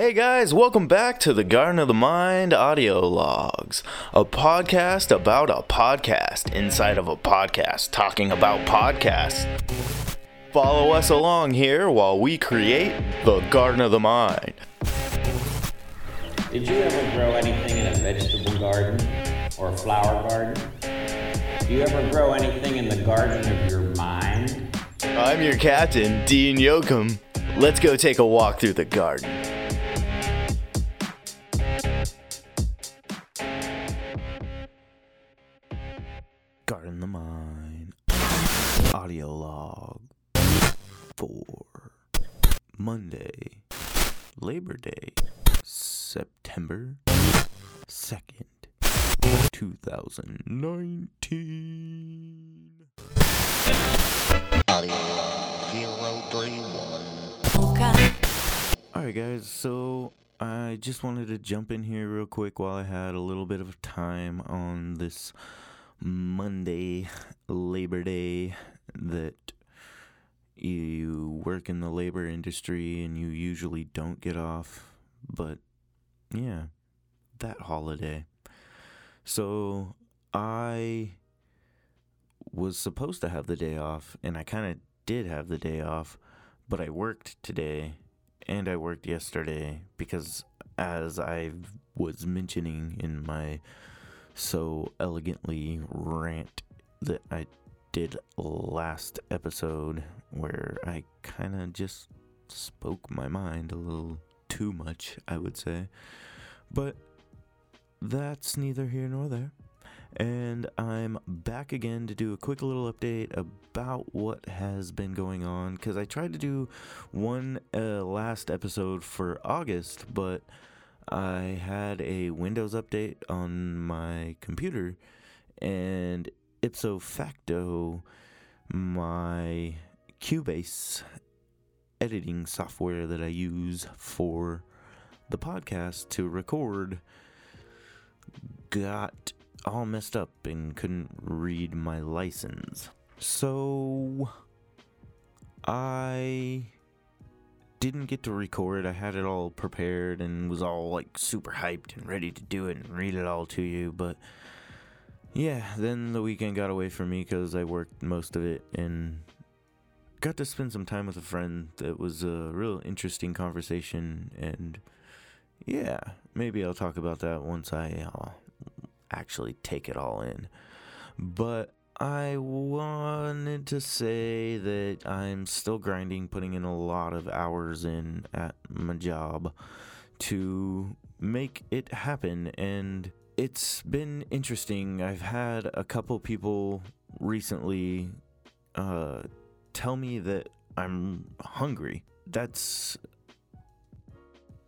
Hey guys, welcome back to the Garden of the Mind audio logs, a podcast about a podcast inside of a podcast talking about podcasts. Follow us along here while we create the Garden of the Mind. Did you ever grow anything in a vegetable garden or a flower garden? Do you ever grow anything in the garden of your mind? I'm your captain, Dean Yoakum. Let's go take a walk through the garden. For Monday, Labor Day, September 2nd, 2019. Audio zero three one. Alright, guys, so I just wanted to jump in here real quick while I had a little bit of time on this Monday, Labor Day, that you work in the labor industry and you usually don't get off. But yeah, that holiday. So I was supposed to have the day off, and I kind of did have the day off, but I worked today and I worked yesterday because, as I was mentioning in my so elegantly rant that I did last episode, where I kind of just spoke my mind a little too much, I would say. But that's neither here nor there. And I'm back again to do a quick little update about what has been going on. Because I tried to do one uh, last episode for August, but I had a Windows update on my computer, and ipso facto, my Cubase editing software that I use for the podcast to record got all messed up and couldn't read my license. So I didn't get to record. I had it all prepared and was all like super hyped and ready to do it and read it all to you, but yeah, then the weekend got away from me cuz I worked most of it and got to spend some time with a friend that was a real interesting conversation and yeah, maybe I'll talk about that once I uh, actually take it all in. But I wanted to say that I'm still grinding, putting in a lot of hours in at my job to make it happen. And it's been interesting. I've had a couple people recently uh, tell me that I'm hungry. That's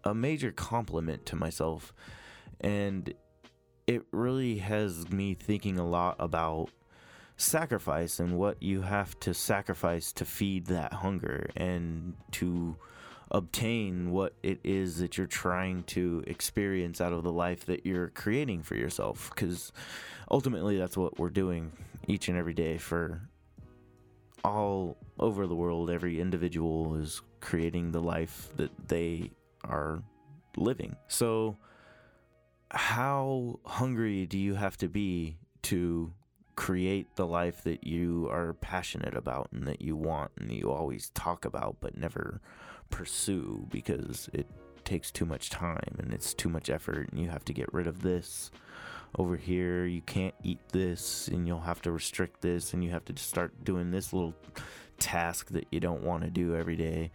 a major compliment to myself. And it really has me thinking a lot about sacrifice and what you have to sacrifice to feed that hunger and to obtain what it is that you're trying to experience out of the life that you're creating for yourself because ultimately that's what we're doing each and every day for all over the world. Every individual is creating the life that they are living. So how hungry do you have to be to create the life that you are passionate about and that you want and you always talk about but never pursue because it takes too much time and it's too much effort and you have to get rid of this over here. You can't eat this and you'll have to restrict this and you have to start doing this little task that you don't want to do every day.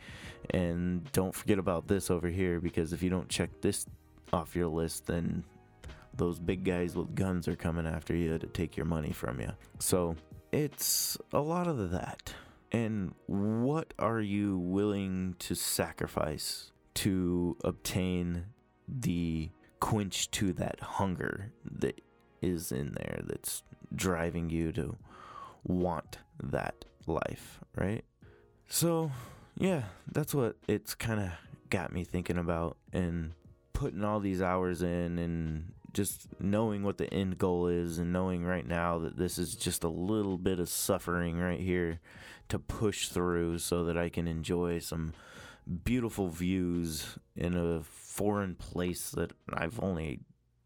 And don't forget about this over here because if you don't check this off your list, then those big guys with guns are coming after you to take your money from you. So it's a lot of that. And what are you willing to sacrifice to obtain the quench to that hunger that is in there that's driving you to want that life, right? So, yeah, that's what it's kind of got me thinking about and putting all these hours in and just knowing what the end goal is and knowing right now that this is just a little bit of suffering right here to push through so that I can enjoy some beautiful views in a foreign place that I've only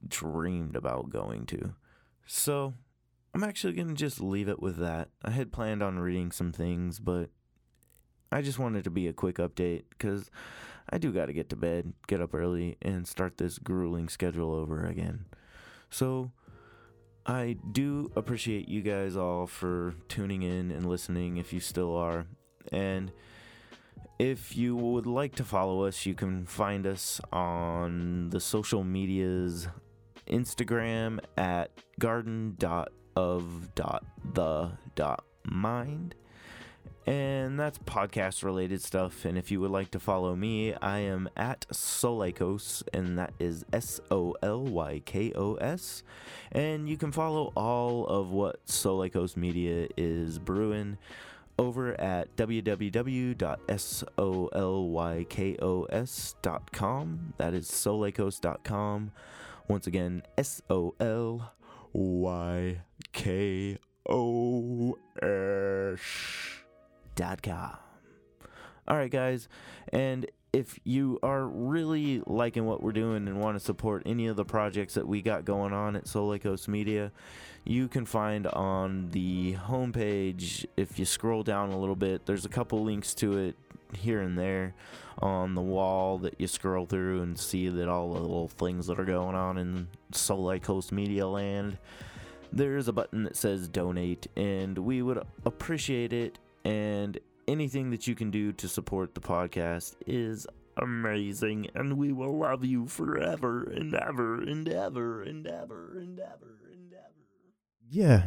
dreamed about going to. So, I'm actually going to just leave it with that. I had planned on reading some things, but I just wanted to be a quick update because I do got to get to bed, get up early, and start this grueling schedule over again. So, I do appreciate you guys all for tuning in and listening if you still are. And if you would like to follow us, you can find us on the social medias Instagram at garden.of.the.mind. And that's podcast related stuff. And if you would like to follow me, I am at Solykos, and that is S O L Y K O S. And you can follow all of what Solykos Media is brewing over at www.solykos.com. That is solykos.com. Once again, S O L Y K O S All right, guys, and if you are really liking what we're doing and want to support any of the projects that we got going on at Solykos Media, you can find on the homepage, if you scroll down a little bit, there's a couple links to it here and there on the wall that you scroll through and see that all the little things that are going on in Solykos Media land. There's a button that says donate, and we would appreciate it. And anything that you can do to support the podcast is amazing, and we will love you forever and ever and ever and ever and ever and ever. Yeah,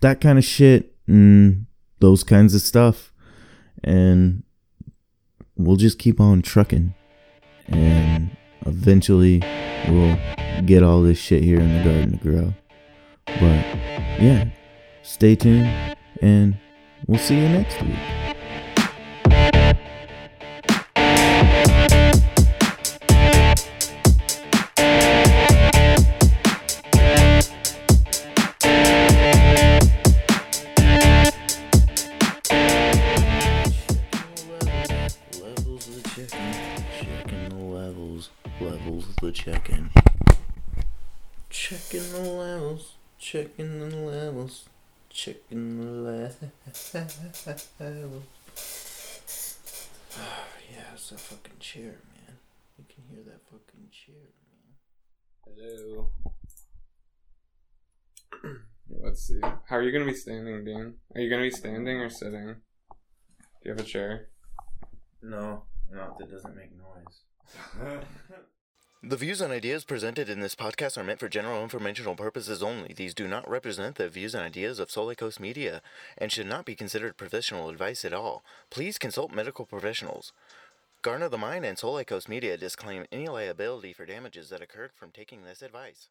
that kind of shit and those kinds of stuff. And we'll just keep on trucking. And eventually we'll get all this shit here in the garden to grow. But yeah, stay tuned and we'll see you next week. Checking. The levels, checking the levels, checking the levels, checking ah, the levels. yeah, it's that fucking chair, man. You can hear that fucking chair, man. Hello. Let's see. How are you gonna be standing, Dean? Are you gonna be standing or sitting? Do you have a chair? No, no, that doesn't make noise. The views and ideas presented in this podcast are meant for general informational purposes only. These do not represent the views and ideas of Solykos Media and should not be considered professional advice at all. Please consult medical professionals. Garden of the Mind and Solykos Media disclaim any liability for damages that occurred from taking this advice.